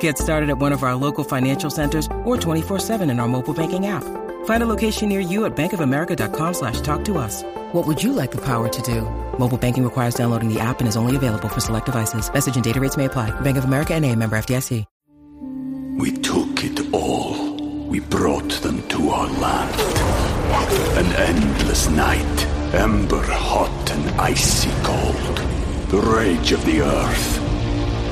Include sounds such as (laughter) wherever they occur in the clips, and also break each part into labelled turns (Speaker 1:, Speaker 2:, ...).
Speaker 1: Get started at one of our local financial centers or 24-7 in our mobile banking app. Find a location near you at bankofamerica.com slash talk to us. What would you like the power to do? Mobile banking requires downloading the app and is only available for select devices. Message and data rates may apply. Bank of America and a member FDIC.
Speaker 2: We took it all. We brought them to our land. An endless night, ember hot and icy cold. The rage of the earth.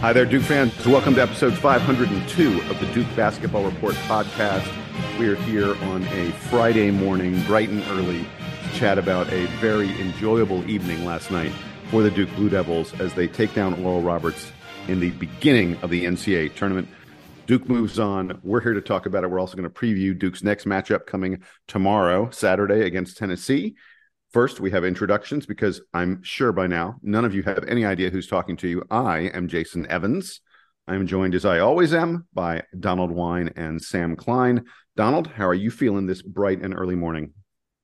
Speaker 3: Hi there, Duke fans. Welcome to episode 502 of the Duke Basketball Report podcast. We are here on a Friday morning, bright and early, to chat about a very enjoyable evening last night for the Duke Blue Devils as they take down Oral Roberts in the beginning of the NCAA tournament. Duke moves on. We're here to talk about it. We're also going to preview Duke's next matchup coming tomorrow, Saturday, against Tennessee. First, we have introductions because I'm sure by now none of you have any idea who's talking to you. I am Jason Evans. I'm joined, as I always am, by Donald Wine and Sam Klein. Donald, how are you feeling this bright and early morning?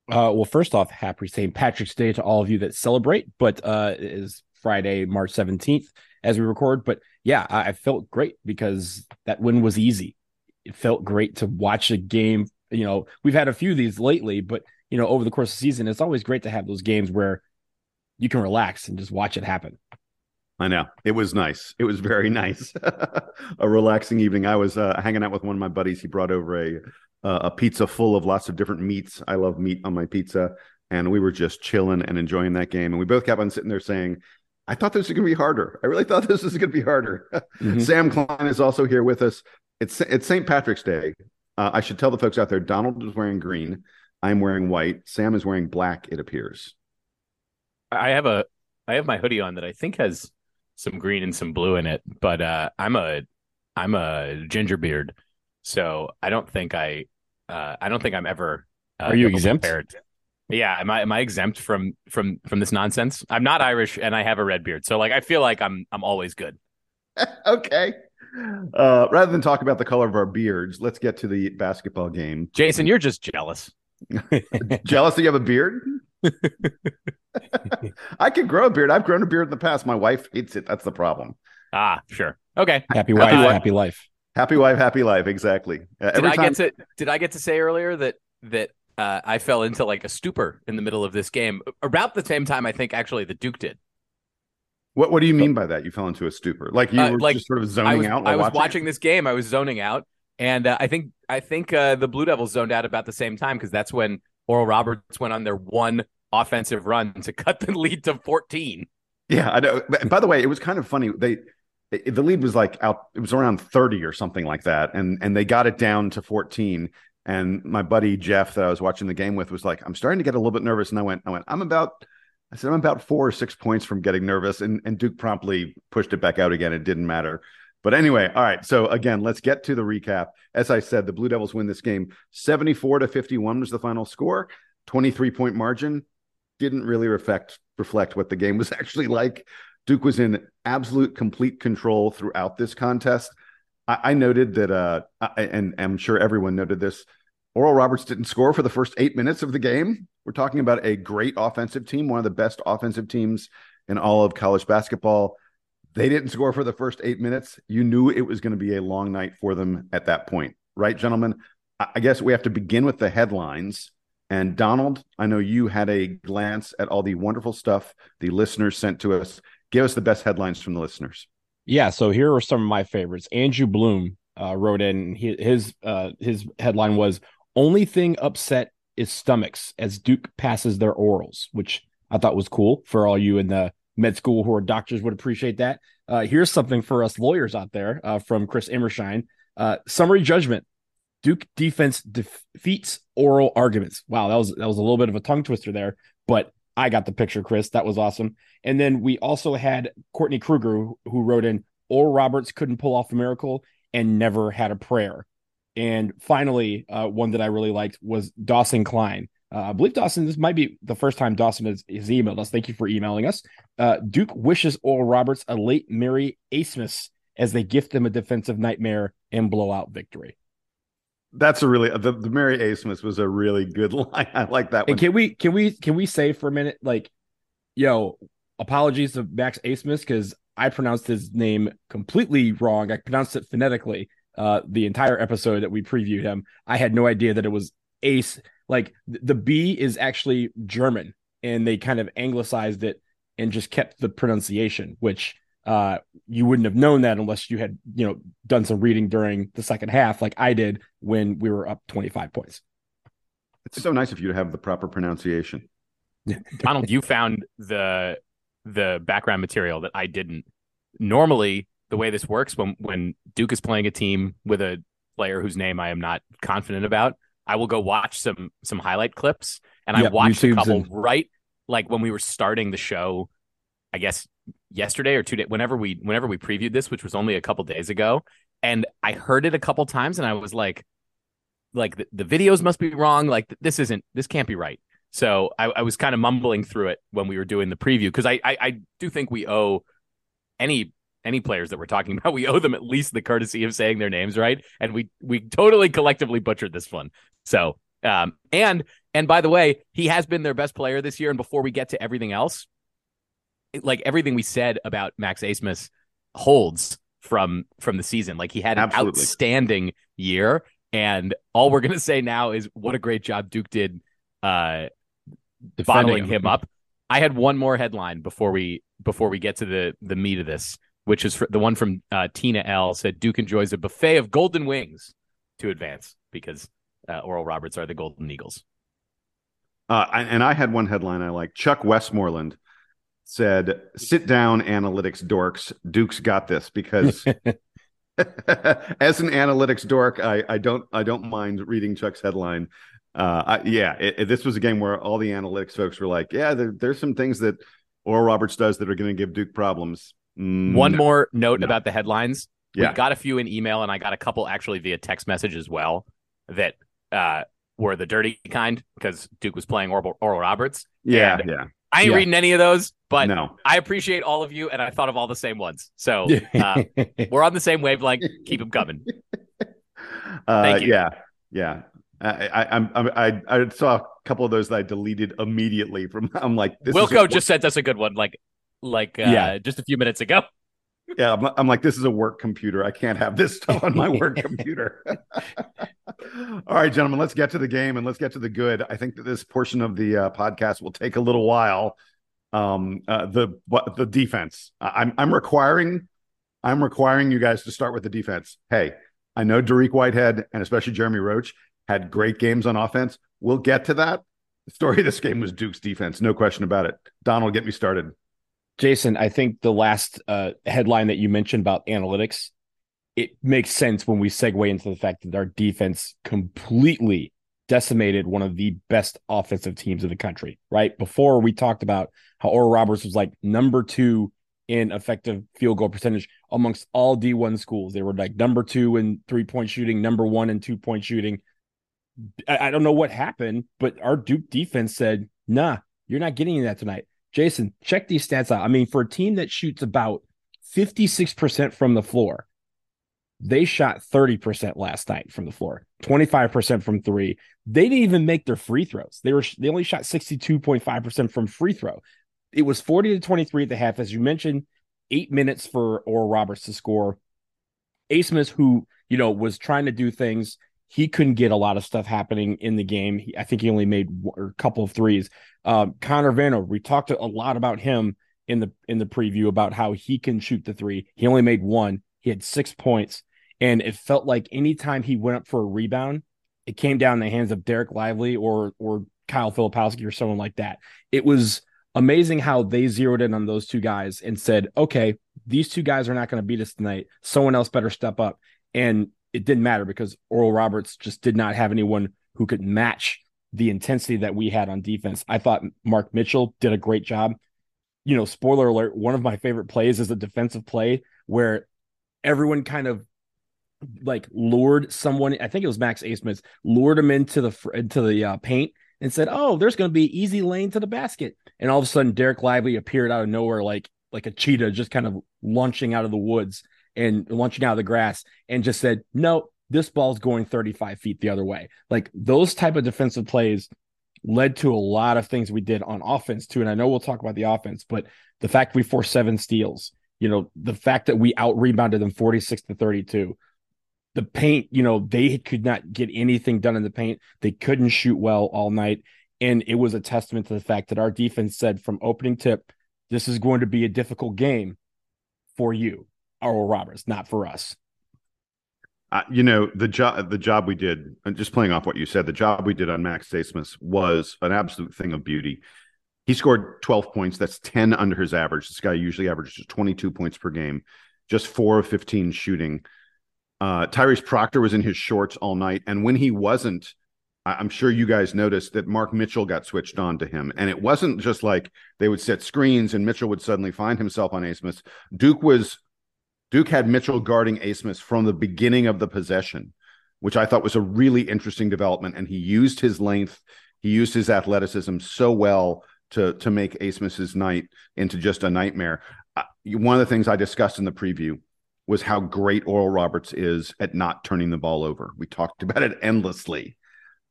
Speaker 4: Uh, well, first off, happy St. Patrick's Day to all of you that celebrate, but uh, it is Friday, March 17th as we record. But yeah, I, I felt great because that win was easy. It felt great to watch a game. You know, we've had a few of these lately, but you know, over the course of the season, it's always great to have those games where you can relax and just watch it happen.
Speaker 3: I know it was nice. It was very (laughs) nice. a relaxing evening. I was uh, hanging out with one of my buddies. He brought over a uh, a pizza full of lots of different meats. I love meat on my pizza, and we were just chilling and enjoying that game. And we both kept on sitting there saying, "I thought this was going to be harder. I really thought this was going to be harder."
Speaker 4: Mhm.
Speaker 3: Sam Klein is also here with us. It's it's St. Patrick's Day. Uh, I should tell the folks out there. Donald is wearing green. I'm wearing white. Sam is wearing black. It appears.
Speaker 5: I have a I have my hoodie on that I think has some green and some blue in it, but uh, I'm a I'm a ginger beard, so I don't think I uh, I don't think I'm ever. Uh,
Speaker 4: Are you exempt?
Speaker 5: prepared. Yeah, am I am I exempt from from from this nonsense? I'm not Irish and I have a red beard, so like I feel like I'm I'm always good. (laughs)
Speaker 3: okay. Uh, rather than talk about the color of our beards, let's get to the basketball game.
Speaker 5: Jason, you're just jealous.
Speaker 3: Jealous that you have a beard? (laughs) I could grow a beard. I've grown a beard in the past. My wife hates it. That's the problem.
Speaker 5: Ah, sure. Okay.
Speaker 4: Happy wife,
Speaker 5: Uh,
Speaker 4: happy life.
Speaker 3: Happy wife, happy life. Exactly. Uh,
Speaker 5: Did
Speaker 3: every
Speaker 5: I
Speaker 3: time-
Speaker 5: get to did I get to say earlier that that uh, I fell into like a stupor in the middle of this game about the same time I think actually the Duke did.
Speaker 3: what What do you mean by that? You fell into a stupor, like you
Speaker 5: Uh,
Speaker 3: were
Speaker 5: like,
Speaker 3: just sort of
Speaker 5: I
Speaker 3: zoning
Speaker 5: was,
Speaker 3: out. While
Speaker 5: I was
Speaker 3: watching?
Speaker 5: watching this game. I was zoning out, and uh, I think I think uh, the Blue Devils zoned out about the same time because that's when Oral Roberts went on their one offensive run to cut the lead to fourteen.
Speaker 3: Yeah, I know. But- By the way, it was kind of funny. They the lead was like out. It was around thirty or something like that, and and they got it down to fourteen. And my buddy Jeff, that I was watching the game with, was like, "I'm starting to get a little bit nervous." And I went, "I went, I'm about." I said, I'm about four or six points from getting nervous. And, and Duke promptly pushed it back out again. It didn't matter. But anyway, all right. So again, let's get to the recap. As I said, the Blue Devils win this game 74 to 51 was the final score, 23 point margin. Didn't really reflect reflect what the game was (laughs) actually like. Duke was in absolute complete control throughout this contest. I, I noted that, uh, I, and I'm sure everyone noted this. Oral Roberts didn't score for the first eight minutes of the game. We're talking about a great offensive team, one of the best offensive teams in all of college basketball. They didn't score for the first eight minutes. You knew it was going to be a long night for them at that point, right, gentlemen? I guess we have to begin with the headlines. And Donald, I know you had a glance at all the wonderful stuff the listeners sent to us. Give us the best headlines from the listeners.
Speaker 4: Yeah, so here are some of my favorites. Andrew Bloom uh, wrote in his uh, his headline was "Only thing upset is stomachs as Duke passes their orals," which I thought was cool for all you in the med school who are doctors would appreciate that. Uh, here's something for us lawyers out there uh, from Chris Immershine. Uh, summary judgment: Duke defense defeats oral arguments. Wow, that was that was a little bit of a tongue twister there, but I got the picture, Chris. That was awesome. And then we also had Courtney Kruger who, who wrote in: Oral Roberts couldn't pull off a miracle and never had a prayer. And finally, uh, one that I really liked was Dawson Klein. Uh, I believe Dawson, this might be the first time Dawson has, has emailed us. Thank you for emailing us. Uh, Duke wishes Oral Roberts a late Mary Abmas as they gift them a defensive nightmare and blowout victory.
Speaker 3: That's a really the, the Mary Abmas was a really good (laughs) line. I like that one.
Speaker 4: And can we can we can we say for a minute, like, yo, apologies to Max Abmas because I pronounced his name completely wrong. I pronounced it phonetically. Uh, the entire episode that we previewed him, I had no idea that it was Ace like the B is actually German and they kind of anglicized it and just kept the pronunciation, which uh, you wouldn't have known that unless you had, you know, done some reading during the second half, like I did when we were up 25 points.
Speaker 3: It's so nice of you to have the proper pronunciation. (laughs)
Speaker 5: Donald, you found the the background material that I didn't. Normally, the way this works when when Duke is playing a team with a player whose name I am not confident about, I will go watch some some highlight clips, and I watched YouTube's a couple and... right like when we were starting the show. I guess yesterday or two days, whenever we whenever we previewed this, which was only a couple days ago, and I heard it a couple times, and I was like, like the, the videos must be wrong. Like this isn't this can't be right. So I, I was kind of mumbling through it when we were doing the preview because I, I I do think we owe any any players that we're talking about, we owe them at least the courtesy of saying their names right. And we we totally collectively butchered this one. So, um, and and by the way, he has been their best player this year. And before we get to everything else, like everything we said about Max Abmas holds from from the season. Like he had an Absolutely. outstanding year, and all we're gonna say now is what a great job Duke did uh, bottling him. him up. I had one more headline before we before we get to the the meat of this, which is the one from uh, Tina L said Duke enjoys a buffet of golden wings to advance because uh, Oral Roberts are the Golden Eagles.
Speaker 3: Uh, and I had one headline I like. Chuck Westmoreland said, "Sit down, analytics dorks. Duke's got this." Because (laughs) (laughs) as an analytics dork, I, I don't I don't mind reading Chuck's headline. Uh, I, yeah, it, it, this was a game where all the analytics folks were like, "Yeah, there, there's some things that Oral Roberts does that are going to give Duke problems."
Speaker 5: Mm, one no. more note no. about the headlines. Yeah. We got a few in email, and I got a couple actually via text message as well. That uh, were the dirty kind because Duke was playing Oral, Oral Roberts.
Speaker 3: Yeah, yeah.
Speaker 5: I ain't
Speaker 3: yeah.
Speaker 5: reading any of those, but
Speaker 3: no.
Speaker 5: I appreciate all of you, and I thought of all the same ones. So (laughs) uh, we're on the same wavelength. Keep them coming. (laughs)
Speaker 3: Uh, yeah, yeah. I, I, I'm, I, I saw a couple of those that I deleted immediately. From (laughs) I'm like,
Speaker 5: this Wilco just sent us a good one, like, like, uh, yeah. just a few minutes ago. (laughs)
Speaker 3: Yeah I'm, I'm, like this is a work computer. I can't have this stuff on my work (laughs) computer. (laughs) All right gentlemen let's get to the game and let's get to the good. I think that this portion of the uh, podcast will take a little while. Um uh, the the defense. I'm i'm requiring i'm requiring you guys to start with the defense. Hey i know Dariq Whitehead and especially Jeremy Roach had great games on offense. We'll get to that. The story of this game was Duke's defense no question about it. Donald get me started
Speaker 4: Jason, I think the last uh, headline that you mentioned about analytics, it makes sense when we segue into the fact that our defense completely decimated one of the best offensive teams in the country, right? Before we talked about how Oral Roberts was like number two in effective field goal percentage amongst all D1 schools. They were like number two in three point shooting, number one in two point shooting. I, I don't know what happened, but our Duke defense said, nah, you're not getting that tonight. Jason, check these stats out. I mean, for a team that shoots about 56% from the floor, they shot 30% last night from the floor, 25% from three. They didn't even make their free throws. They were they only shot 62.5% from free throw. It was 40 to 23 at the half. As you mentioned, eight minutes for Oral Roberts to score. Abmas, who, you know, was trying to do things, he couldn't get a lot of stuff happening in the game. He, I think he only made a couple of threes. Um, Connor Vanover, we talked a lot about him in the in the preview about how he can shoot the three. He only made one. He had six points, and it felt like anytime he went up for a rebound, it came down in the hands of Dereck Lively or or Kyle Filipowski or someone like that. It was amazing how they zeroed in on those two guys and said, okay, these two guys are not going to beat us tonight. Someone else better step up. And it didn't matter because Oral Roberts just did not have anyone who could match the intensity that we had on defense. I thought Mark Mitchell did a great job. You know, spoiler alert, one of my favorite plays is a defensive play where everyone kind of like lured someone, I think it was Max Abmas, lured him into the into the uh, paint and said, "Oh, there's going to be easy lane to the basket." And all of a sudden Dereck Lively appeared out of nowhere like like a cheetah just kind of launching out of the woods and launching out of the grass and just said, "No, this ball's going 35 feet the other way. Like those type of defensive plays led to a lot of things we did on offense too. And I know we'll talk about the offense, but the fact we forced seven steals, you know, the fact that we out rebounded them 46 to 32, the paint, you know, they could not get anything done in the paint. They couldn't shoot well all night. And it was a testament to the fact that our defense said from opening tip, this is going to be a difficult game for you, Oral Roberts, not for us.
Speaker 3: Uh, you know the job the job we did and just playing off what you said the job we did on max Abmas was an absolute thing of beauty. He scored 12 points. That's 10 under his average. This guy usually averages 22 points per game just 4 of 15 shooting. Uh, tyrese proctor was in his shorts all night and when he wasn't i'm sure you guys noticed that mark mitchell got switched on to him. And it wasn't just like they would set screens and mitchell would suddenly find himself on Abmas duke was Duke had Mitchell guarding Abmas from the beginning of the possession, which I thought was a really interesting development. And he used his length, he used his athleticism so well to to make Abmas's night into just a nightmare. Uh, one of the things I discussed in the preview was how great Oral Roberts is at not turning the ball over. We talked about it endlessly.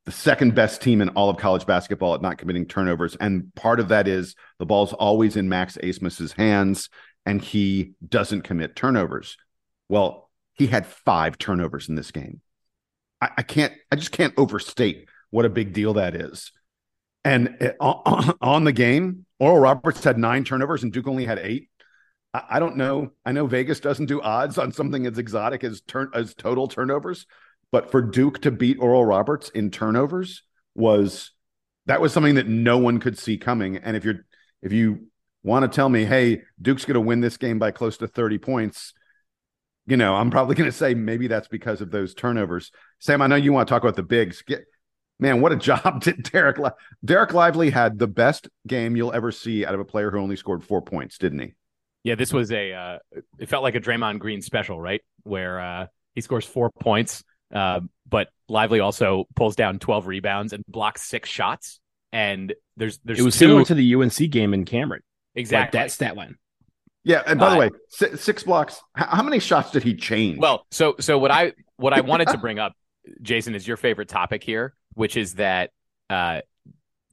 Speaker 3: The second best team in all of college basketball at not committing turnovers. And part of that is the ball's always in Max Abmas's hands and he doesn't commit turnovers. Well, he had five turnovers in this game. I, I can't, I just can't overstate what a big deal that is. And eh, it, on, (laughs) on, the game, Oral Roberts had nine turnovers and Duke only had eight. I, I, don't know. I know Vegas doesn't do odds on something as exotic as turn as total turnovers, but for Duke to beat Oral Roberts in turnovers was that was something that no one could see coming. And if you're if you want to tell me, hey, Duke's going to win this game by close to 30 points, you know, I'm probably (laughs) going to say maybe that's because of those turnovers. Sam, I know you want to talk about the bigs. Get, man, what a (laughs) job did Dereck Li- Dereck Lively had the best game you'll ever see out of a player who only scored four points, didn't he?
Speaker 5: Yeah, this was a uh, it felt like a Draymond Green special, right? Where uh, he scores four points, uh, but Lively also pulls down 12 rebounds and blocks six shots. And there's there's
Speaker 4: it was
Speaker 5: two...
Speaker 4: similar to the UNC game in Cameron.
Speaker 5: Exactly.
Speaker 4: Like that stat line.
Speaker 3: Yeah, and by uh, the way, six, six blocks. How, how many shots did he change?
Speaker 5: Well, so so what I what I wanted to bring up, Jason, is your favorite topic here, which is that uh,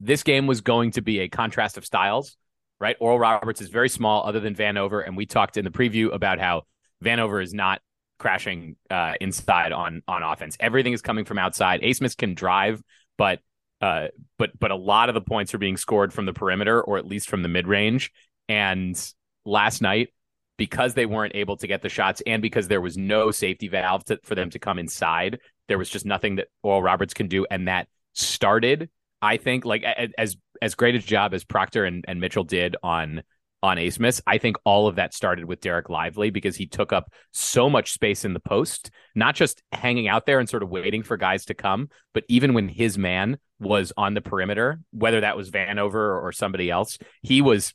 Speaker 5: this game was going to be a contrast of styles, right? Oral Roberts is very small, other than Vanover, and we talked in the preview about how Vanover is not crashing uh, inside on on offense. Everything is coming from outside. Abmas can drive, but uh, but but a lot of the points are being scored from the perimeter or at least from the mid range. And last night, because they weren't able to get the shots and because there was no safety valve to, for them to come inside, there was just nothing that Oral Roberts can do. And that started, I think, like as as great a job as Proctor and, and Mitchell did on on Abmas. I think all of that started with Dereck Lively because he took up so much space in the post, not just hanging out there and sort of waiting for guys to come, but even when his man was on the perimeter, whether that was Vanover or somebody else, he was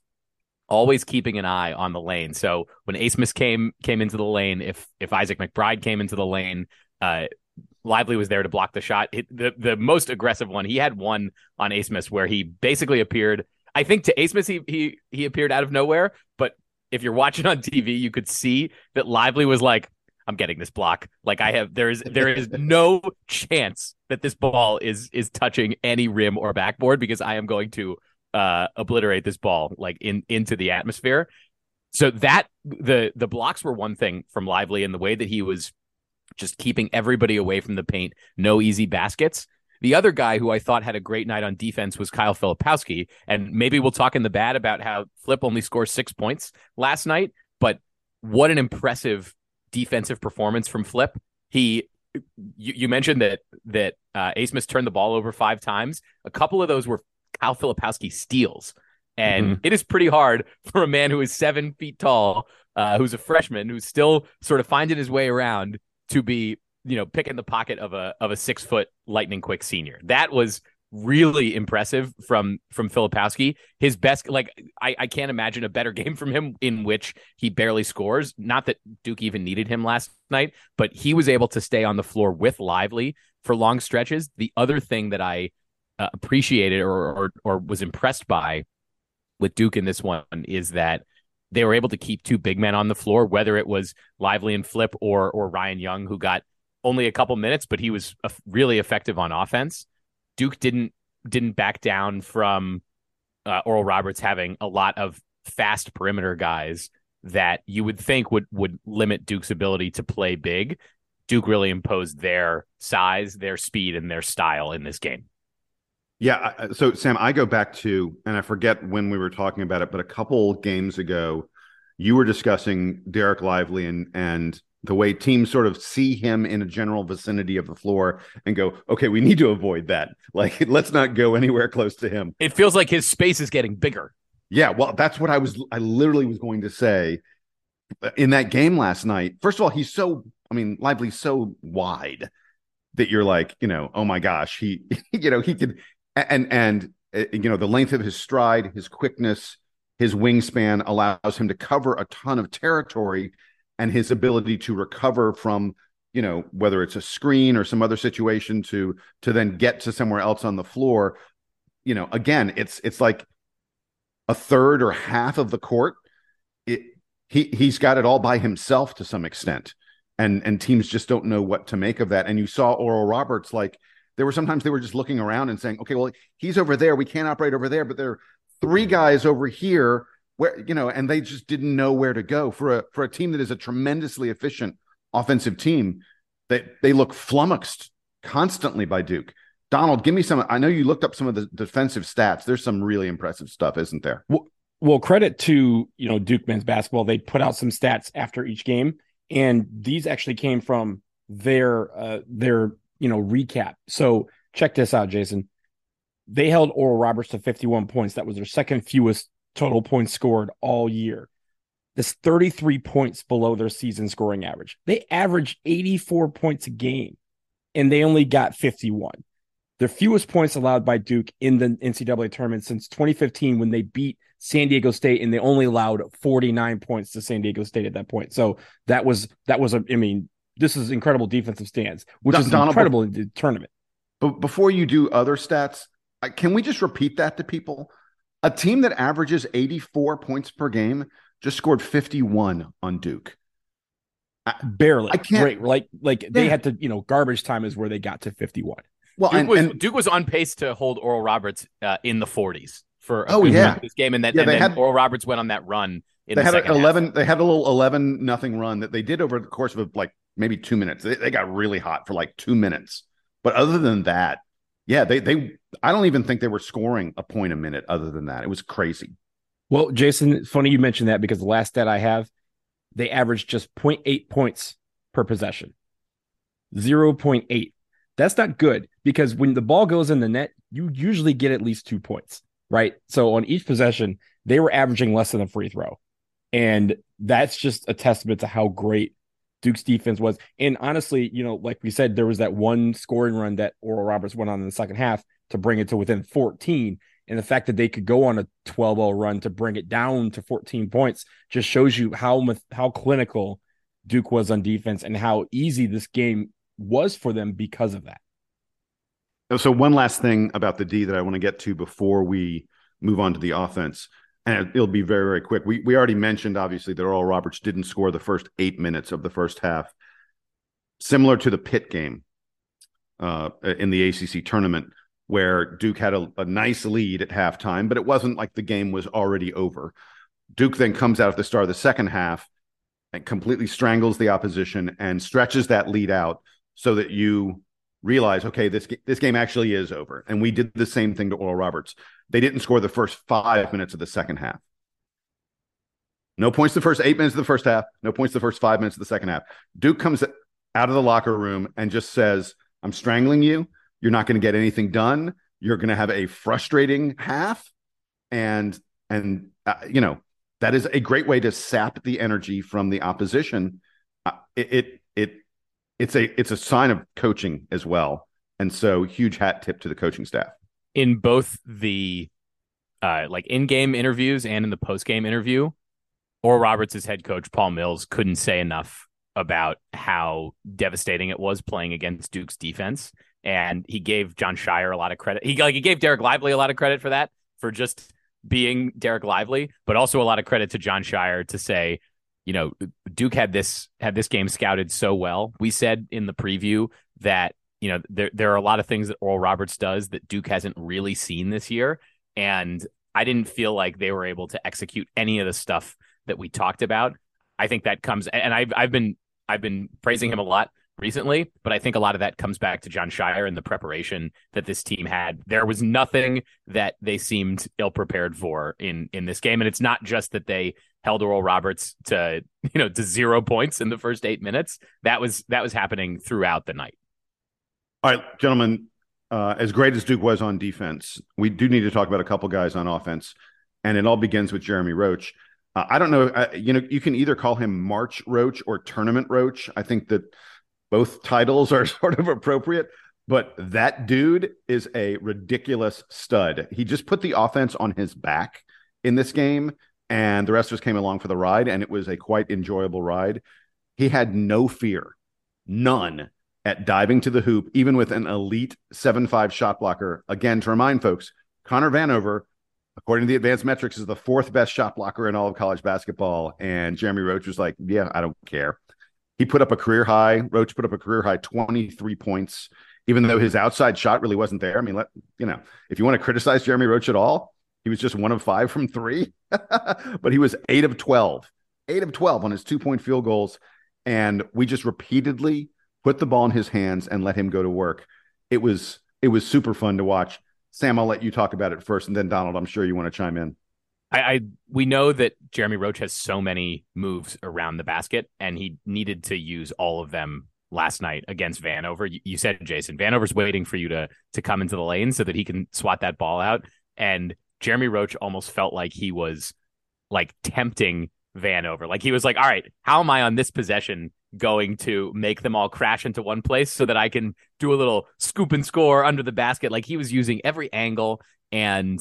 Speaker 5: always keeping an eye on the lane. So when Abmas came came into the lane, if if Isaac McBride came into the lane, uh, Lively was there to block the shot. It, the the most aggressive one, he had one on Abmas where he basically appeared I think to Abmas he he he appeared out of nowhere, but if you're watching on TV, you could see that Lively was like, I'm getting this block. Like I have there is there is (laughs) no chance that this ball is is touching any rim or backboard because I am going to uh obliterate this ball like in into the atmosphere. So that the the blocks were one thing from Lively and the way that he was just keeping everybody away from the paint, no easy baskets. The other guy who I thought had a great night on defense was Kyle Filipowski. And maybe we'll talk in the bad about how Flip only scores six points last night, but what an impressive defensive performance from Flip. He you, you mentioned that that uh, Abmas turned the ball over five times. A couple of those were Kyle Filipowski steals. And mm-hmm. it is pretty hard for a man who is seven feet tall, uh, who's a freshman, who's still sort of finding his way around to be you know, picking the pocket of a of a six foot lightning quick senior. That was really impressive from from Filipowski. His best, like I, I can't imagine a better (laughs) game from him in which he barely scores. Not that Duke even needed him last night, but he was able to stay on the floor with Lively for long stretches. The other thing that I uh, appreciated or, or or was impressed by with Duke in this one is that they were able to keep two big men on the floor, whether it was Lively and Flip or or Ryan Young, who got only a couple minutes, but he was really effective on offense. Duke didn't didn't back down from uh, Oral Roberts having a lot of fast perimeter guys that you would think would would limit Duke's ability to play big. Duke really imposed their size, their speed, and their style in this game.
Speaker 3: Yeah. So, Sam, I go back to, and I forget when we were talking about it, but a couple games ago, you were discussing Dereck Lively and and the way teams sort of see him in a general vicinity of the floor and go, okay, we need to avoid that. (laughs) Like, let's not go anywhere close to him.
Speaker 5: It feels like his space is getting bigger.
Speaker 3: Yeah, well, that's what I was. I literally was going to say in that game last night. First of all, he's so. I mean, Lively so wide that you're like, you know, oh my gosh, he, (laughs) you know, he could, and and uh, you know, the length of his stride, his quickness, his wingspan allows him to cover a ton of territory and his ability to recover from you know whether it's a screen or some other situation to to then get to somewhere else on the floor you know again it's it's like a third or half of the court it he he's got it all by himself to some extent. And and teams just don't know what to make of that. And you saw oral roberts like there were sometimes they were just looking around and saying okay well he's over there. We can't operate over there but there are three guys over here where you know, and they just didn't know where to go for a for a team that is a tremendously efficient offensive team. They they look flummoxed constantly by Duke. Donald, give me some. I know you looked up some of the defensive stats. There's some really impressive stuff, isn't there?
Speaker 4: Well, well, credit to you know Duke men's basketball. They put out some stats after each game, and these actually came from their uh, their you know recap. So check this out, Jason. They held Oral Roberts to 51 points. That was their second fewest total points scored all year. That's 33 points below their season scoring average. They averaged 84 points a game and they only got 51. Their fewest points allowed by Duke in the NCAA tournament since 2015 when they beat San Diego State and they only allowed 49 points to San Diego State at that point. So that was that was a I mean this is incredible defensive stance, which Don, is Donald, incredible in the tournament.
Speaker 3: But before you do other stats, can we just repeat that to people? A team that averages 84 points per game just scored 51 on Duke.
Speaker 4: Barely. I can't. Right, like like yeah. they had to, you know, garbage time is where they got to 51.
Speaker 5: Well, Duke, and, was, and, Duke was on pace to hold Oral Roberts uh, in the 40s for
Speaker 3: oh yeah
Speaker 5: this game, and that yeah, and then had, Oral Roberts went on that run.
Speaker 3: they
Speaker 5: the
Speaker 3: had
Speaker 5: an
Speaker 3: 11.
Speaker 5: Half.
Speaker 3: They had a little 11 nothing run that they did over the course of like maybe two minutes. They, they got really hot for like two minutes, but other than that, yeah, they they I don't even think they were scoring a point a minute other than that. It was crazy.
Speaker 4: Well, Jason, funny you mentioned that because the last stat I have, they averaged just 0.8 points per possession. 0.8. That's not good because when the ball goes in the net, you usually get at least two points, right? So on each possession, they were averaging less than a free throw. And that's just a testament to how great Duke's defense was. And honestly, you know, like we said, there was that one scoring run that Oral Roberts went on in the second half to bring it to within 14. And the fact that they could go on a 12 0 run to bring it down to 14 points just shows you how how clinical Duke was on defense and how easy this game was for them because of that.
Speaker 3: So, one last thing about the D that I want to get to before we move on to the offense and it'll be very very quick. We we already mentioned obviously that Oral Roberts didn't score the first eight minutes of the first half, similar to the Pitt game uh, in the ACC tournament where Duke had a, a nice lead at halftime, but it wasn't like the game was already over. Duke then comes out at the start of the second half and completely strangles the opposition and stretches that lead out so that you realize, okay, this this game actually is over. And we did the same thing to Oral Roberts. They didn't score the first five minutes of the second half. No points the first eight minutes of the first half. No points the first five minutes of the second half. Duke comes out of the locker room and just says, I'm strangling you. You're not going to get anything done. You're going to have a frustrating half. And, and, uh, you know, that is a great way to sap the energy from the opposition. Uh, it, it, it, it's a, it's a sign of coaching as well. And so huge hat tip to the coaching staff
Speaker 5: in both the uh, like in-game interviews and in the post-game interview, Oral Roberts' head coach Paul Mills couldn't say enough about how devastating it was playing against Duke's defense, and he gave Jon Scheyer a lot of credit. He like he gave Dereck Lively a lot of credit for that for just being Dereck Lively, but also a lot of credit to Jon Scheyer to say, you know, Duke had this had this game scouted so well. We said in the preview that you know, there there are a lot of things that Oral Roberts does that Duke hasn't really seen this year, and I didn't feel like they were able to execute any of the stuff that we talked about. I think that comes, and I've I've been I've been praising him a lot recently, but I think a lot of that comes back to Jon Scheyer and the preparation that this team had. There was nothing that they seemed ill prepared for in in this game, and it's not just that they held Oral Roberts to (laughs) you know to zero points in the first eight minutes. That was that was happening throughout the night.
Speaker 3: All right, gentlemen. Uh, as great as Duke was on defense, we do need to talk about a couple guys on offense, and it all begins with Jeremy Roach. Uh, I don't know. Uh, you know, you can either call him March Roach or Tournament Roach. I think that both titles are (laughs) sort of appropriate. But that dude is a ridiculous stud. He just put the offense on his back in this game, and the rest of us came along for the ride, and it was a quite enjoyable ride. He had no fear, none at diving to the hoop, even with an elite 7 5 shot blocker. Again, to remind folks, Connor Vanover, according to the advanced metrics, is the fourth best shot blocker in all of college basketball. And Jeremy Roach was like, Yeah, I don't care. He put up a career high. Roach put up a career high 23 points, even though his outside shot really wasn't there. I mean, let you know, if you want to criticize Jeremy Roach at all, he was just one of five from three, (laughs) but he was eight of 12, eight of 12 on his two point field goals. And we just repeatedly put the ball in his hands and let him go to work. It was it was super fun to watch. Sam, I'll let you talk about it first, and then Donald, I'm sure you want to chime in.
Speaker 5: I, I, we know that Jeremy Roach has so many moves around the basket, and he needed to use all of them last night against Vanover. You, you said Jason Vanover's waiting for you to to come into the lane so that he can swat that ball out, and Jeremy Roach almost felt like he was like tempting Vanover. Like he was like, all right, how am I on this possession going to make them all crash into one place so that I can do a little scoop and score under the basket? Like he was using every angle and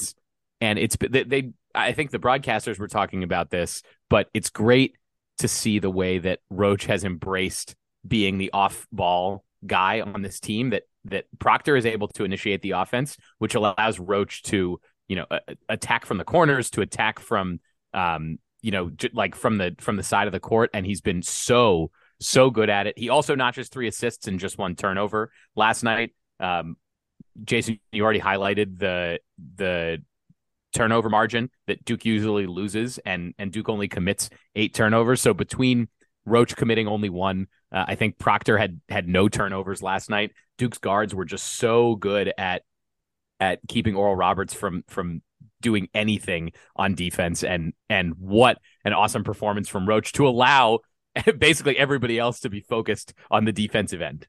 Speaker 5: and it's they, they I think the broadcasters were talking about this, but it's great to see the way that Roach has embraced being the off ball guy on this team that that Proctor is able to initiate the offense, which allows Roach to, you know, attack from the corners, to attack from um, you know, like from the from the side of the court, and he's been so so good at it. He also notches three assists and just one turnover last night. Um, Jason, you already highlighted the the turnover margin that Duke usually loses, and and Duke only commits eight turnovers. So between Roach committing only one, uh, I think Proctor had had no turnovers last night. Duke's guards were just so good at at keeping Oral Roberts from from doing anything on defense and and what an awesome performance from Roach to allow (laughs) basically everybody else to be focused on the defensive end.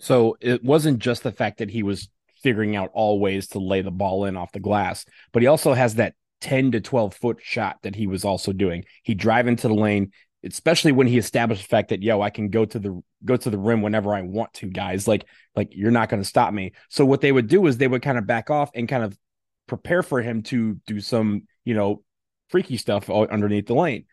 Speaker 4: So it wasn't just the fact that he was figuring out all ways to lay the ball in off the glass, but he also has that 10 to 12 foot shot that he was also doing. He'd drive into the lane, especially when he established the fact that yo, I can go to the go to the rim whenever I want to, guys. Like like you're not going to stop me. So what they would do is they would kind of back off and kind of prepare for him to do some, you know, freaky stuff underneath the lane.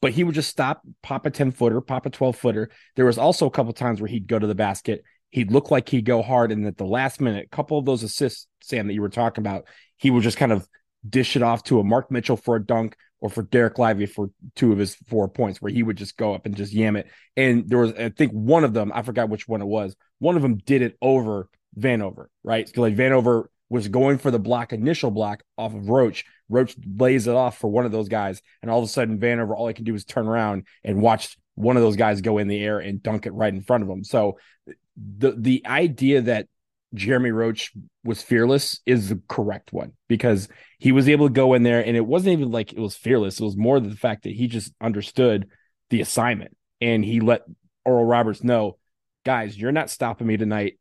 Speaker 4: But he would just stop, pop a 10 footer, pop a 12 footer. There was also a couple times where he'd go to the basket. He'd look like he'd go hard. And at the last minute, a couple of those assists, Sam, that you were talking about, he would just kind of dish it off to a Mark Mitchell for a dunk or for Dereck Lively for two of his four points, where he would just go up and just yam it. And there was, I think, one of them, I forgot which one it was. One of them did it over Vanover, right? Like Vanover was going for the block, initial block off of Roach. Roach lays it off for one of those guys, and all of a sudden Vanover, all he can do is turn around and watch one of those guys go in the air and dunk it right in front of him. So the the idea that Jeremy Roach was fearless is the correct one because he was able to go in there and it wasn't even like it was fearless. It was more the fact that he just understood the assignment and he let Oral Roberts know, guys, you're not stopping me tonight.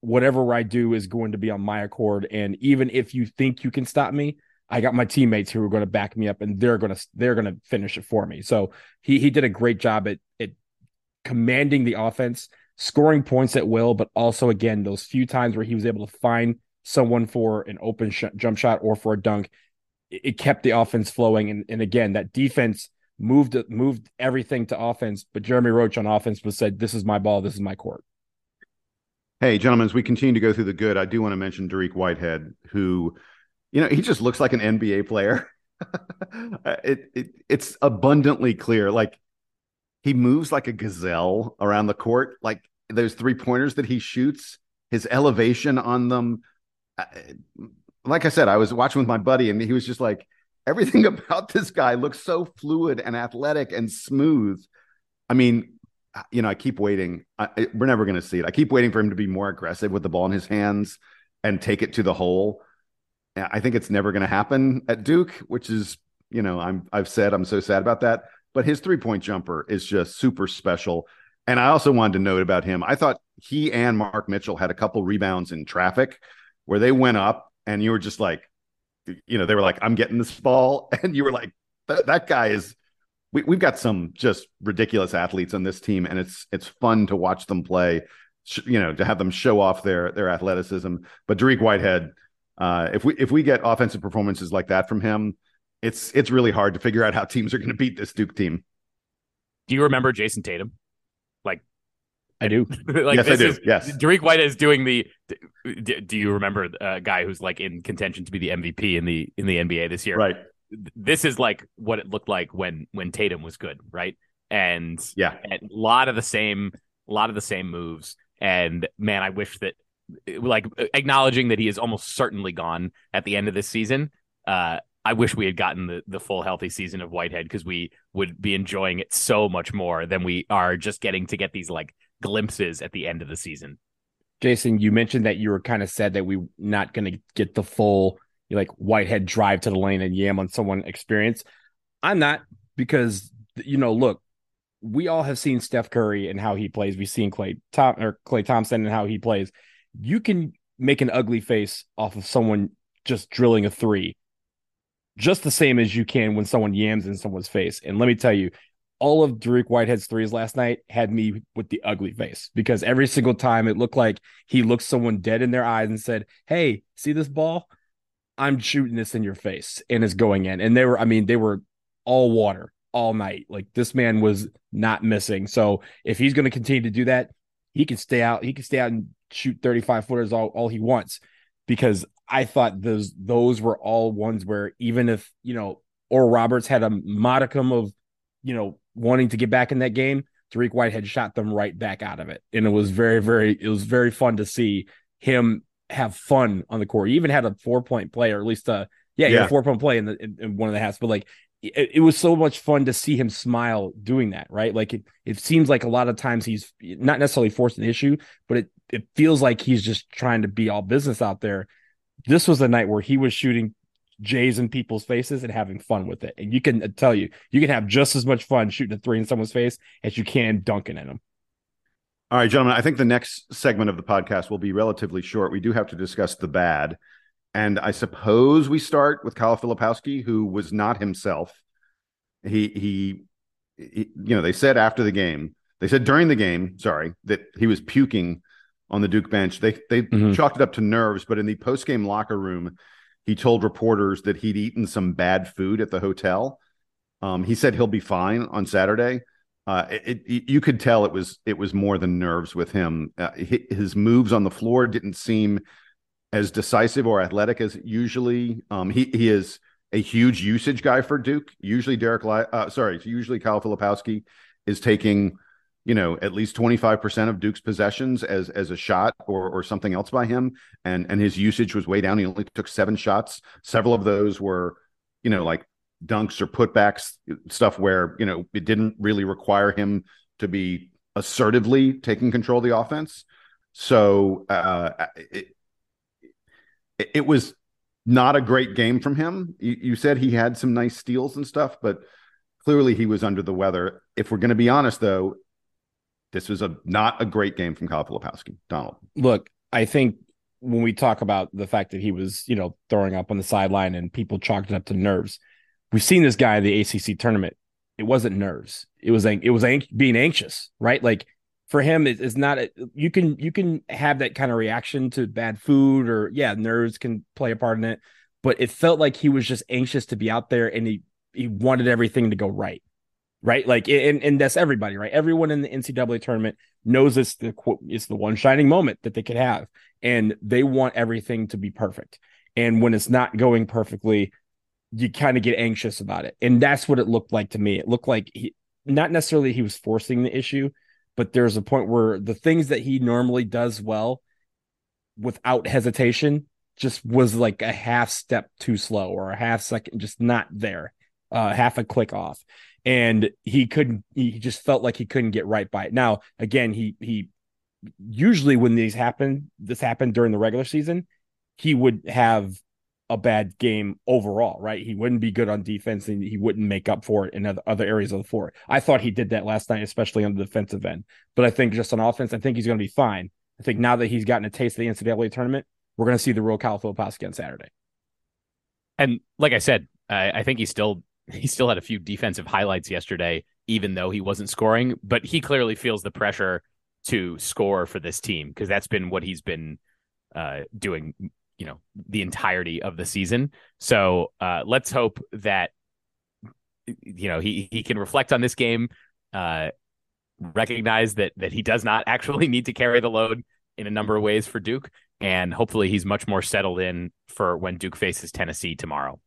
Speaker 4: Whatever I do is going to be on my accord. And even if you think you can stop me, I got my teammates who are going to back me up and they're going to they're going to finish it for me. So he he did a great job at at commanding the offense scoring points at will, but also again those few times where he was able to find someone for an open sh- jump shot or for a dunk, it, it kept the offense flowing. And, and again, that defense moved moved everything to offense. But Jeremy Roach on offense was said, "This is my ball. This is my court."
Speaker 3: Hey, gentlemen, as we continue to go through the good, I do want to mention Dariq Whitehead, who, you know, he just looks like an NBA player. (laughs) it, it it's abundantly clear. Like he moves like a gazelle around the court. Like those three pointers that he shoots, his elevation on them. Like I said, I was watching with my buddy, and he was just like, everything (laughs) about this guy looks so fluid and athletic and smooth. I mean, you know, I keep waiting. I, we're never going to see it. I keep waiting for him to be more aggressive with the ball in his hands and take it to the hole. I think it's never going to happen at Duke, which is, you know, I'm I've said I'm so sad about that. But his three point jumper is just super special. And I also wanted to note about him. I thought he and Mark Mitchell had a couple rebounds in traffic where they went up and you were just like, you know, they were like, I'm getting this ball. (laughs) And you were like, that guy is, we, we've got some just ridiculous athletes on this team. And it's, it's fun to watch them play, you know, to have them show off their, their athleticism. But Dariq Whitehead, uh, if we, if we get offensive performances like that from him, it's, it's really hard to figure out how teams are going to beat this Duke team.
Speaker 5: Do you remember Jayson Tatum?
Speaker 4: I do. (laughs)
Speaker 5: like
Speaker 3: yes, I do.
Speaker 5: Is,
Speaker 3: yes.
Speaker 5: Dariq White is doing the. Do, do you remember a guy who's like in contention to be the MVP in the in the NBA this year?
Speaker 3: Right.
Speaker 5: This is like what it looked like when when Tatum was good, right? And
Speaker 3: yeah,
Speaker 5: a lot of the same, a lot of the same moves. And man, I wish that like acknowledging that he is almost certainly gone at the end of this season. Uh, I wish we had gotten the, the full healthy season of Whitehead because we would be enjoying it so much more than we are just getting to get these like glimpses at the end of the season.
Speaker 4: Jason, you mentioned that you were kind of sad that we're not going to get the full like Whitehead drive to the lane and yam on someone experience. I'm not because you know, look, we all have seen Steph Curry and how he plays. We've seen Klay Tom or Klay Thompson and how he plays. You can make an ugly face off of someone just drilling a three just the same as you can when someone yams in someone's face. And let me tell you, all of Dariq Whitehead's threes last night had me with the ugly face because every single time it looked like he looked someone dead in their eyes and said, Hey, see this ball? I'm shooting this in your face and it's going in. And they were, I mean, they were all water all night. Like this man was not missing. So if he's going to continue to do that, he can stay out. He can stay out and shoot 35 footers all, all he wants because I thought those those were all ones where even if you know or Roberts had a modicum of you know wanting to get back in that game, Dariq Whitehead shot them right back out of it, and it was very very it was very fun to see him have fun on the court. He even had a four point play, or at least a yeah, yeah. four point play in, the, in, in one of the halves, but like it, it, was so much fun to see him smile doing that, right? Like it, it seems like a lot of times he's not necessarily forced an issue, but it, it feels like he's just trying to be all business out there this was the night where he was shooting J's in people's faces and having fun with it. And you can tell you, you can have just as much fun shooting a three in someone's face as you can dunking in them.
Speaker 3: All right, gentlemen, I think the next segment of the podcast will be relatively short. We do have to discuss the bad. And I suppose we start with Kyle Filipowski, who was not himself. He, he, he, you know, they said after the game, they said during the game, sorry, that he was puking on the Duke bench. They they mm-hmm. chalked it up to nerves, but in the post game locker room, he told reporters that he'd eaten some bad food at the hotel. Um, he said he'll be fine on Saturday. Uh, it, it, you could tell it was it was more than nerves with him. Uh, his moves on the floor didn't seem as decisive or athletic as usually. Um, he he is a huge usage guy for Duke. Usually Dereck, uh, sorry, usually Kyle Filipowski is taking you know at least 25% of Duke's possessions as as a shot or or something else by him. And and his usage was way down. He only took 7 shots. Several of those were you know like dunks or putbacks stuff where you know it didn't really require him to be assertively taking control of the offense. So uh it, it was not a great game from him. You, you said he had some nice steals and stuff but clearly he was under the weather. If we're going to be honest though this was a not a great game from Kyle Filipowski. Donald.
Speaker 4: Look, I think when we talk about the fact that he was, you know, throwing up on the sideline and people chalked it up to nerves, we've seen this guy in the ACC tournament. It wasn't nerves. It was it was being anxious, right? Like for him, it's not. A, you can you can have that kind of reaction to bad food or yeah, nerves can play a part in it. But it felt like he was just anxious to be out there and he he wanted everything to go right right? Like, and and that's everybody, right? Everyone in the NCAA tournament knows it's the quote it's the one shining moment that they could have, and they want everything to be perfect. And when it's not going perfectly, you kind of get anxious about it, and that's what it looked like to me. It looked like he, not necessarily he was forcing the issue, but there's a point where the things that he normally does well, without hesitation, just was like a half step too slow or a half second, just not there, uh, half a click off and he couldn't he just felt like he couldn't get right by it. Now again he he usually when these happen this happened during the regular season he would have a bad game overall right? He wouldn't be good on defense and he wouldn't make up for it in other, other areas of the floor. I thought he did that last night especially on the defensive end. But i think just on offense i think he's going to be fine. I think now that he's gotten a taste of the ncaa tournament we're going to see the real Kyle Filipowski on Saturday.
Speaker 5: And like I said, I, I think he's still he still had a few defensive highlights yesterday, even though he wasn't scoring. But he clearly feels the pressure to score for this team because that's been what he's been uh, doing, you know, the entirety of the season. So uh, let's hope that you know he he can reflect on this game, uh, recognize that that he does not actually need to carry the load in a number of ways for Duke, and hopefully he's much more settled in for when Duke faces Tennessee tomorrow.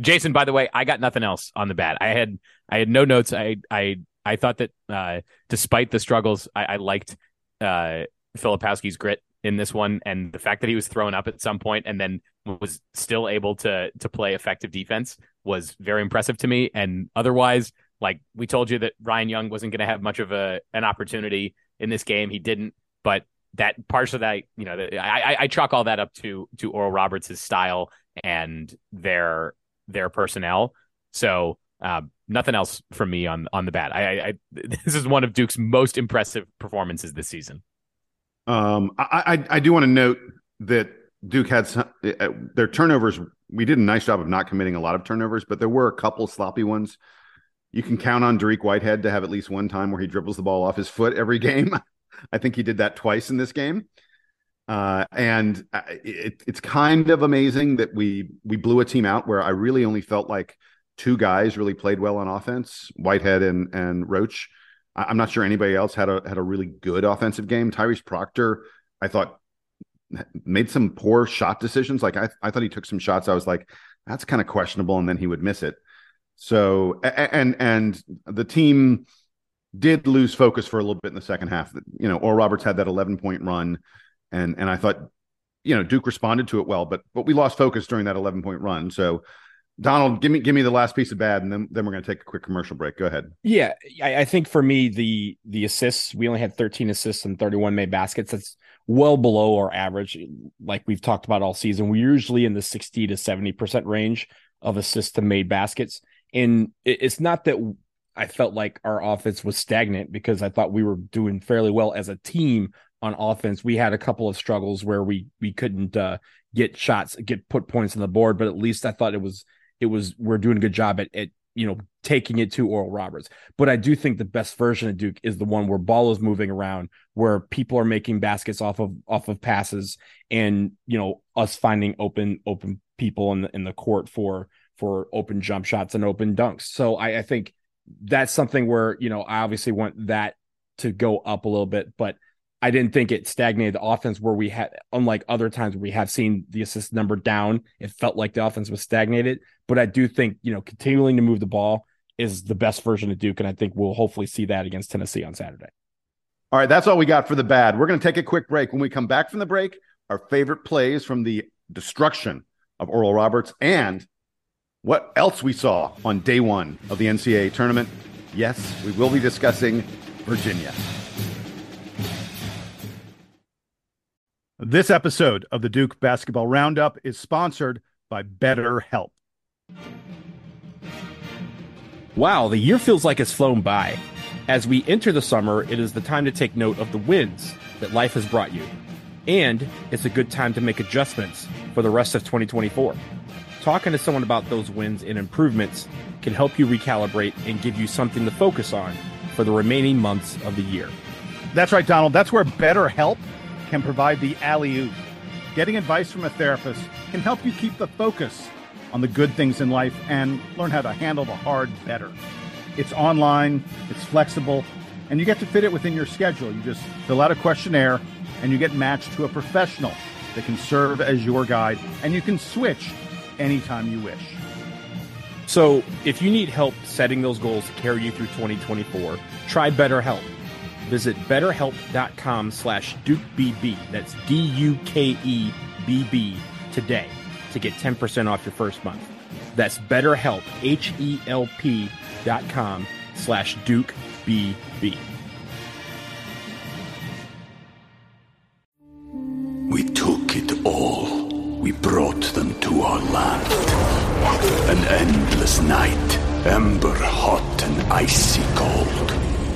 Speaker 5: Jason, by the way, I got nothing else on the bat. I had I had no notes. I I I thought that uh, despite the struggles, I, I liked uh, Filipowski's grit in this one, and the fact that he was thrown up at some point and then was still able to to play effective defense was very impressive to me. And otherwise, like we told you that Ryan Young wasn't going to have much of a an opportunity in this game. He didn't, but that parts of that, you know, I, I chalk all that up to to Oral Roberts' style and their their personnel. So uh, nothing else from me on on the bat. I, I, (laughs) this is one of Duke's most impressive performances this season.
Speaker 3: Um, I I, I do want to note that Duke had some, uh, their turnovers. We did a nice job of not committing a lot of turnovers, but there were a couple sloppy ones. You can count on Dariq Whitehead to have at least one time where he dribbles the ball off his foot every (laughs) game. I think he did that twice in this game. Uh, and uh, it, it's kind of amazing that we we blew a team out where I really only felt like two guys really played well on offense, Whitehead and and Roach. I'm not sure anybody else had a had a really good offensive game. Tyrese Proctor, I thought made some poor shot decisions. Like I, I thought he took some shots. I was like, that's kind of questionable, and then he would miss it. So and and the team did lose focus for a little bit in the second half. You know, Oral Roberts had that 11 point run and and I thought, you know, Duke responded to it well, but but we lost focus during that 11 point run. So Donald, give me give me the last piece of bad, and then then we're going to take a quick commercial break. Go ahead.
Speaker 4: Yeah, I, I, think for me the the assists we only had 13 assists and 31 made baskets. That's well below our average. Like we've talked about all season, we're usually in the 60 to 70 percent range of assists to made baskets, and it's not that I felt like our offense was stagnant because I thought we were doing fairly well as a team on offense, we had a couple of struggles where we we couldn't uh, get shots, get put points on the board. But at least I thought it was it was we're doing a good job at, at you know taking it to Oral Roberts. But I do think the best version of Duke is the one where ball is moving around, where people are making baskets off of off of passes, and you know us finding open open people in the in the court for for open jump shots and open dunks. So I, I think that's something where you know I obviously want that to go up a little bit, but I didn't think it stagnated the offense where we had, unlike other times we have seen the assist number down, it felt like the offense was stagnated. But I do think, you know, continuing to move the ball is the best version of Duke. And I think we'll hopefully see that against Tennessee on Saturday.
Speaker 3: All right, that's all we got for the bad. We're going to take a quick break. When we come back from the break, our favorite plays from the destruction of Oral Roberts and what else we saw on day one of the NCAA tournament. Yes, we will be discussing Virginia.
Speaker 6: This episode of the Duke Basketball Roundup is sponsored by BetterHelp.
Speaker 4: Wow, the year feels like it's flown by. As we enter the summer, it is the time to take note of the wins that life has brought you. And it's a good time to make adjustments for the rest of 2024. Talking to someone about those wins and improvements can help you recalibrate and give you something to focus on for the remaining months of the year.
Speaker 6: That's right, Donald. That's where BetterHelp can provide the alley oop. Getting advice from a therapist can help you keep the focus on the good things in life and learn how to handle the hard better. It's online, it's flexible, and you get to fit it within your schedule. You just fill out a questionnaire and you get matched to a professional that can serve as your guide, and you can switch anytime you wish.
Speaker 4: So, if you need help setting those goals to carry you through 2024, try BetterHelp. Visit betterhelp.com slash DukeBB. That's D U K E B B today to get 10% off your first month. That's BetterHelp, H E L P dot com slash DukeBB.
Speaker 2: We took it all. We brought them to our land. An endless night, ember hot and icy cold.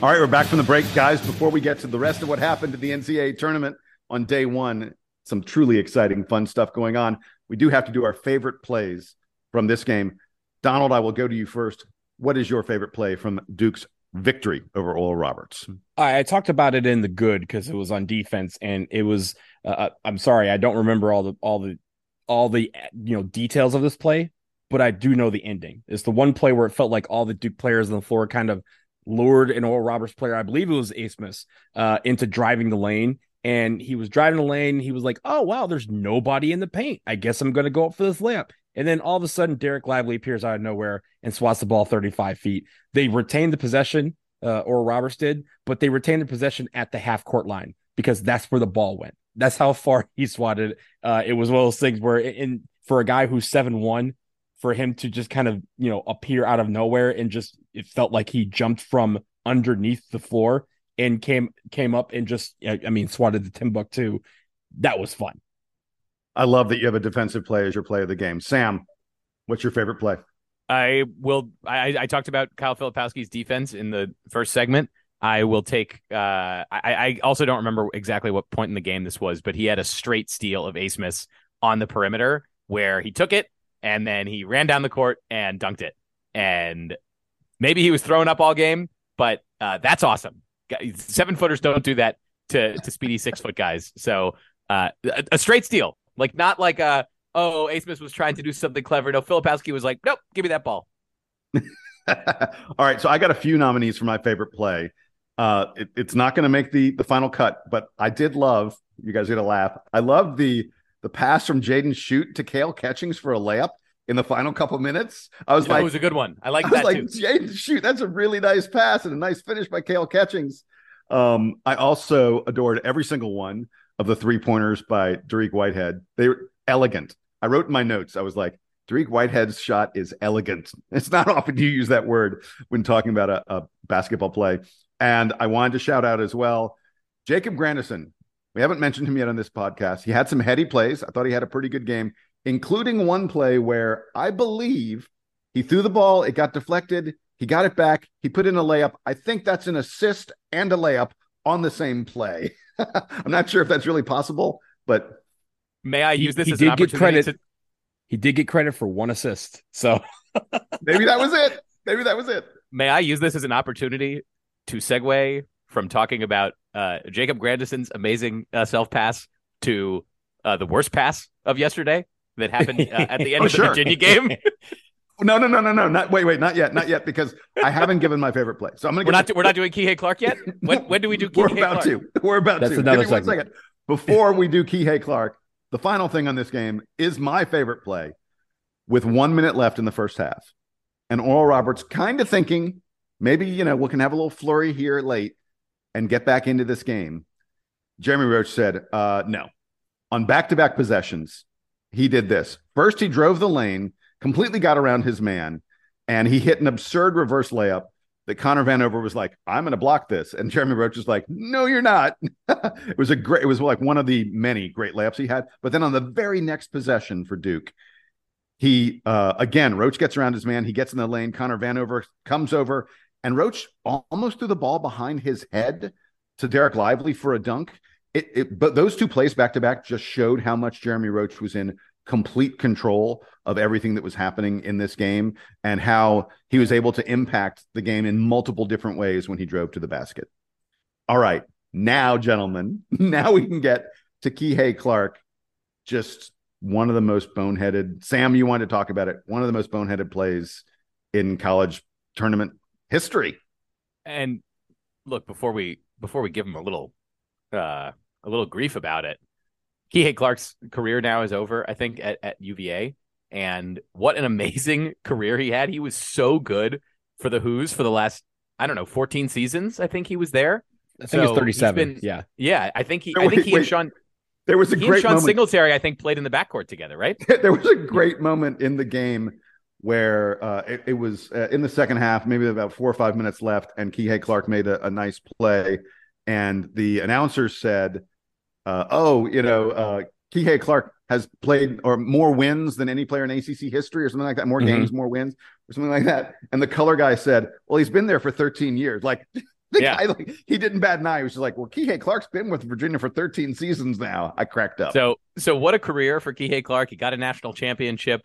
Speaker 3: All right, we're back from the break, guys. Before we get to the rest of what happened to the NCAA tournament on day one, some truly exciting, fun stuff going on. We do have to do our favorite plays from this game. Donald, I will go to you first. What is your favorite play from Duke's victory over Oral Roberts?
Speaker 4: I, I talked about it in the good because it was on defense, and it was. Uh, I'm sorry, I don't remember all the all the all the you know details of this play, but I do know the ending. It's the one play where it felt like all the Duke players on the floor kind of lured an Oral Roberts player, I believe it was Abmas, uh, into driving the lane. And he was driving the lane. He was like, "Oh wow, there's nobody in the paint. I guess I'm going to go up for this layup." And then all of a sudden, Dereck Lively appears out of nowhere and swats the ball 35 feet. They retained the possession, uh, Oral Roberts did, but they retained the possession at the half court line because that's where the ball went. That's how far (laughs) he swatted. Uh, it was one of those things where, in for a guy who's seven one, for him to just kind of you know appear out of nowhere and just it felt like he jumped from underneath the floor and came came up and just I mean swatted the Timbuktu. That was fun.
Speaker 3: I love that you have a defensive play as your play of the game. Sam, what's your favorite play?
Speaker 5: I will. I, I talked about Kyle Filipowski's defense in the first segment. I will take. Uh, I, I also don't remember exactly what point in the game this was, but he had a straight steal of Abmas on the perimeter where he took it and then he ran down the court and dunked it. And maybe he was throwing up all game, but uh, that's awesome. Seven footers don't do that to to speedy six foot guys. So uh, a, a, straight steal, like not like a oh Abmas was trying to do something clever. No, Filipowski was like, nope, give me that ball. (laughs)
Speaker 3: all right, so I got a few nominees for my favorite play. Uh, it, it's not going to make the the final cut, but I did love. You guys are gonna laugh. I love the the pass from Jaden Schutt to Kale Catchings for a layup in the final couple minutes. I was like,
Speaker 5: it was a good one. I like
Speaker 3: I
Speaker 5: that
Speaker 3: like,
Speaker 5: too.
Speaker 3: Schutt, that's a really nice pass and a nice finish by Kale Catchings. Um, I also adored every single one of the three pointers by Dariq Whitehead. They were elegant. I wrote in my notes, I was like, Dariq Whitehead's shot is elegant. (laughs) It's not often you use that word when talking about a, a basketball play. And I wanted to shout out as well Jacob Grandison, we haven't mentioned him yet on this podcast. He had some heady plays. I thought he had a pretty good game, including one play where I believe he threw the ball, it got deflected, he got it back, he put in a layup. I think that's an assist and a layup on the same play. (laughs) I'm not sure if that's really possible, but
Speaker 5: may I use this
Speaker 4: he,
Speaker 5: as
Speaker 4: did
Speaker 5: an
Speaker 4: get credit.
Speaker 5: To...
Speaker 4: He did get credit for one assist. So (laughs)
Speaker 3: maybe that was it. Maybe that was it.
Speaker 5: May I use this as an opportunity to segue from talking about uh, Jacob Grandison's amazing uh, self pass to uh, the worst pass of yesterday that happened uh, at the end (laughs)
Speaker 3: oh,
Speaker 5: of the
Speaker 3: sure.
Speaker 5: Virginia game. (laughs)
Speaker 3: no, no, no, no, no. Not wait, wait, not yet, not yet, because I haven't given my favorite play. So I'm gonna.
Speaker 5: We're not.
Speaker 3: The,
Speaker 5: we're not doing Kihei Clark yet. (laughs) When, when do we do? Kihei
Speaker 3: we're about
Speaker 5: Clark?
Speaker 3: to. We're about
Speaker 4: That's
Speaker 3: to.
Speaker 4: another
Speaker 3: Give me one
Speaker 4: segment.
Speaker 3: second. Before we do Kihei Clark, the final thing on this game is my favorite play, with one minute left in the first half, and Oral Roberts kind of thinking maybe you know we can have a little flurry here late and get back into this game. Jeremy Roach said, uh, no. On back to back possessions, he did this. First, he drove the lane, completely got around his man, and he hit an absurd reverse layup that Connor Vanover was like, I'm going to block this. And Jeremy Roach was like, No, you're not. (laughs) it was a great, it was like one of the many great layups he had. But then on the very next possession for Duke, he, uh, again, Roach gets around his man. He gets in the lane. Connor Vanover comes over, and Roach almost threw the ball behind his head to Dereck Lively for a dunk. It, it, but those two plays back to back just showed how much Jeremy Roach was in complete control of everything that was happening in this game and how he was able to impact the game in multiple different ways when he drove to the basket. All right, now, gentlemen, (laughs) now we can get to Kihei Clark. Just one of the most boneheaded. Sam, you wanted to talk about it. One of the most boneheaded plays in college tournament history.
Speaker 5: And look, before we before we give him a little uh a little grief about it, Kihei Clark's career now is over, I think, at, at UVA. And what an amazing (laughs) career he had. He was so good for the Who's for the last, I don't know, 14 seasons. I think he was there.
Speaker 4: I think
Speaker 5: So
Speaker 4: it's 37.
Speaker 5: been-
Speaker 4: yeah.
Speaker 5: Yeah, I think he
Speaker 3: Wait,
Speaker 5: I think he
Speaker 3: wait.
Speaker 5: and Sean
Speaker 3: There was a
Speaker 5: he and
Speaker 3: great
Speaker 5: Sean
Speaker 3: moment.
Speaker 5: Singletary, I think, played in the backcourt together, right? (laughs)
Speaker 3: there was a great moment in the game where uh, it, it was uh, in the second half, maybe about four or five minutes left, and Kihei Clark made a, a nice play, and the announcer said, uh, "Oh, you know, uh, Kihei Clark has played or more wins than any player in ACC history, or something like that. More
Speaker 4: Mhm.
Speaker 3: games, more wins, or something like that." And the color guy said, "Well, he's been there for 13 years." Like (laughs) the
Speaker 5: Yeah.
Speaker 3: guy, like he didn't bat an eye. He was just like, "Well, Kihei Clark's been with Virginia for 13 seasons now." I cracked up.
Speaker 5: So so what a career for Kihei Clark. He got a national championship,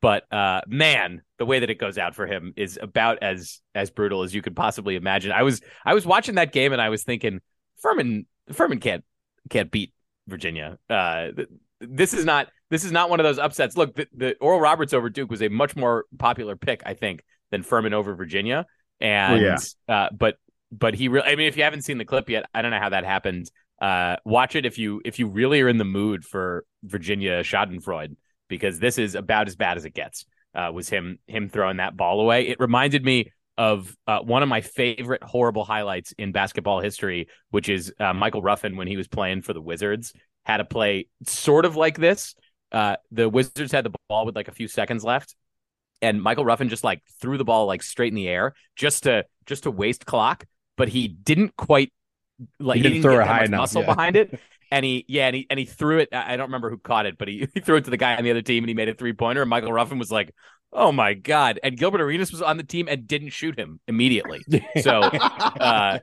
Speaker 5: but uh man, the way that it goes out for him is about as as brutal as you could possibly imagine. I was I was watching that game and I was thinking Furman Furman can't can't beat Virginia. Uh th- this is not this is not one of those upsets. Look, the, the Oral Roberts over Duke was a much more popular pick, I think, than Furman over Virginia. And
Speaker 3: yeah.
Speaker 5: uh but but he really I mean if you haven't seen the clip yet, I don't know how that happened uh, watch it if you if you really are in the mood for Virginia Schadenfreude because this is about as bad as it gets. Uh, was him him throwing that ball away? It reminded me of uh, one of my favorite horrible highlights in basketball history, which is uh, Michael Ruffin when he was playing for the Wizards had a play sort of like this. Uh, the Wizards had the ball with like a few seconds left, and Michael Ruffin just like threw the ball like straight in the air just to just to waste clock, but he didn't quite like
Speaker 4: He
Speaker 5: he
Speaker 4: didn't
Speaker 5: didn't,
Speaker 4: throw it high enough,
Speaker 5: muscle
Speaker 4: yeah.
Speaker 5: behind it. And he, yeah, and he and he threw it. I don't remember who caught it, but he, (laughs) he threw it to the guy on the other team, and he made a three pointer. And Michael Ruffin was like, "Oh my god!" And Gilbert Arenas was on the team and didn't shoot him immediately. (laughs) So, uh,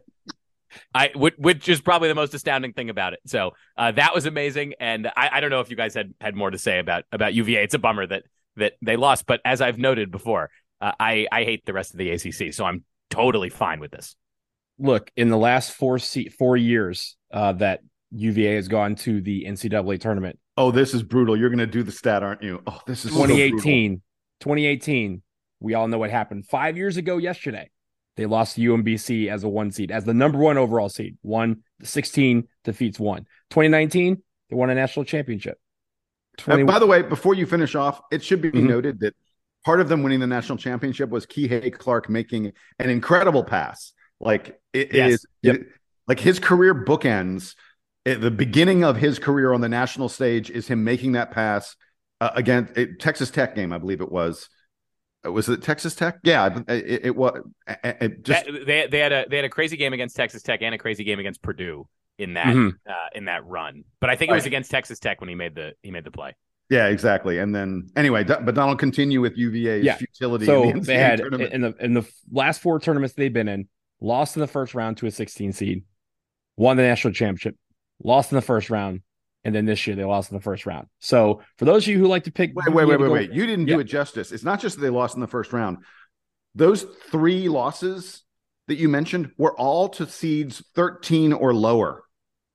Speaker 5: I which, which is probably the most astounding thing about it. So uh, that was amazing, and I, I don't know if you guys had had more to say about about UVA. It's a bummer that that they lost, but as I've noted before, uh, I I hate the rest of the ACC, so I'm totally fine with this.
Speaker 4: Look, in the last four se- four years uh, that UVA has gone to the NCAA tournament,
Speaker 3: Oh, this is brutal. You're going to do the stat, aren't you? Oh, this is so
Speaker 4: 2018, 2018, we all know what happened. Five years ago yesterday, they lost to UMBC as a one seed, as the number one overall seed. One 16 defeats one. 2019, they won a national championship.
Speaker 3: Uh, by the way, before you finish off, it should be
Speaker 4: Mhm.
Speaker 3: noted that part of them winning the national championship was Kihei Clark making an incredible pass. Like it
Speaker 4: Yes.
Speaker 3: is-
Speaker 4: Yep.
Speaker 3: it- like his career bookends. At the beginning of his career on the national stage is him making that pass uh, against a Texas Tech game, I believe it was. Uh, Was it Texas Tech? Yeah, it, it, was. It, it just
Speaker 5: That- they they had a they had a crazy game against Texas Tech and a crazy game against Purdue in that
Speaker 4: Mhm.
Speaker 5: uh, in that run. But I think it was
Speaker 3: Right.
Speaker 5: against Texas Tech when he made the he made the play.
Speaker 3: yeah, exactly. And then anyway, but Donald continue with UVA's
Speaker 4: Yeah.
Speaker 3: futility.
Speaker 4: So
Speaker 3: in the
Speaker 4: they had
Speaker 3: tournament.
Speaker 4: in the in the last four tournaments they've been in, lost in the first round to a 16 seed, won the national championship, lost in the first round, and then this year they lost in the first round. So for those of you who like to pick,
Speaker 3: Wait, wait, wait, wait, wait. You didn't
Speaker 4: Yeah.
Speaker 3: do it justice. It's not just that they lost in the first round. Those three losses that you mentioned were all to seeds 13 or lower.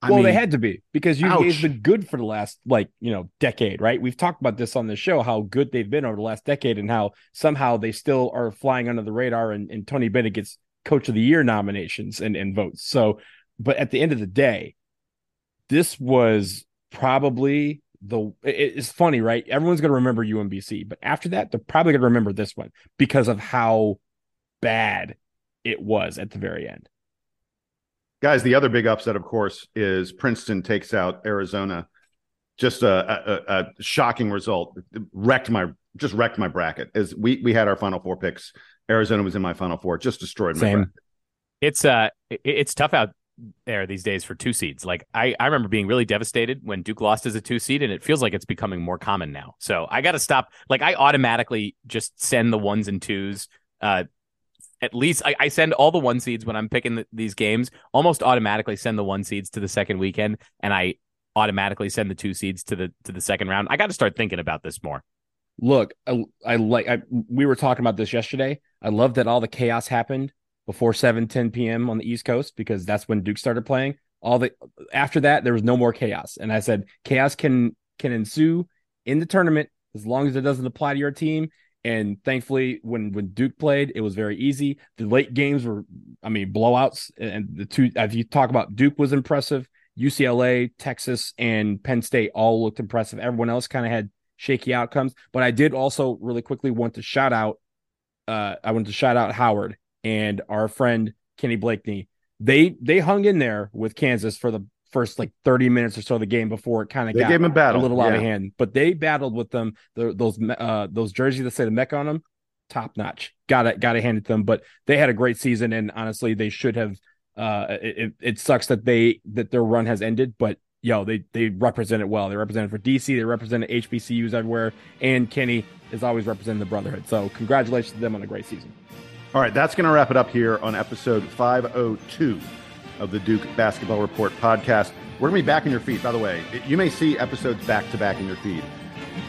Speaker 3: I
Speaker 4: well, they had to be because UVA's
Speaker 3: ouch.
Speaker 4: been good for the last like you know decade, right? We've talked about this on the show how good they've been over the last decade and how somehow they still are flying under the radar and, and Tony Bennett gets Coach of the Year nominations and, and votes. So, but at the end of the day, this was probably the. it- it's funny, right? Everyone's going to remember UMBC, but after that, they're probably going to remember this one because of how bad it was at the very end.
Speaker 3: Guys, the other big upset, of course, is Princeton takes out Arizona. Just a, a, a shocking result. It wrecked my just wrecked my bracket. As we we had our final four picks, Arizona was in my final four. Just destroyed my
Speaker 4: Same.
Speaker 3: bracket.
Speaker 5: It's uh it's tough out there these days for two seeds. Like I, I remember being really devastated when Duke lost as a two seed, and it feels like it's becoming more common now. So I got to stop. Like I automatically just send the ones and twos. Uh, at least I, I send all the one seeds when I'm picking the, these games. Almost automatically send the one seeds to the second weekend, and I automatically send the two seeds to the to the second round. I got to start thinking about this more.
Speaker 4: look I, I like I, we were talking about this yesterday i love that all the chaos happened before 7 10 p.m on the east coast because that's when duke started playing. All the after that there was no more chaos. And i said chaos can can ensue in the tournament as long as it doesn't apply to your team. And thankfully when when duke played it was very easy. The late games were i mean blowouts. And the two if you talk about duke was impressive ucla texas and penn state all looked impressive. Everyone else kind of had shaky outcomes. But I did also really quickly want to shout out uh I want to shout out Howard and our friend Kenny Blakeney. They they hung in there with Kansas for the first like 30 minutes or so of the game before it kind of got
Speaker 3: gave 'em a battle,
Speaker 4: little out of hand. But they battled with them. The, those uh those jerseys that say the Mecca on them, top notch. Got it, got to hand it to them. But they had a great season, and honestly, they should have. Uh, it, it- it sucks that they that their run has ended, but yo, they they represent it well. They represented for DC, they represented HBCUs everywhere, and Kenny is always representing the brotherhood. So congratulations to them on a great season.
Speaker 3: All right, that's going to wrap it up here on episode 502 of the Duke Basketball Report podcast. We're going to be back in your feed. By the way, you may see episodes back to back in your feed,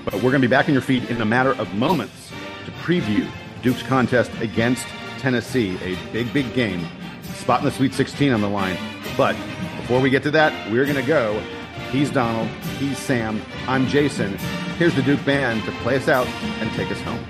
Speaker 3: but we're going to be back in your feed in a matter of moments to preview Duke's contest against Tennessee, a big, big game. Spot in the Sweet 16 on the line. But before we get to that, we're going to go. He's Donald. He's Sam. I'm Jason. Here's the Duke Band to play us out and take us home.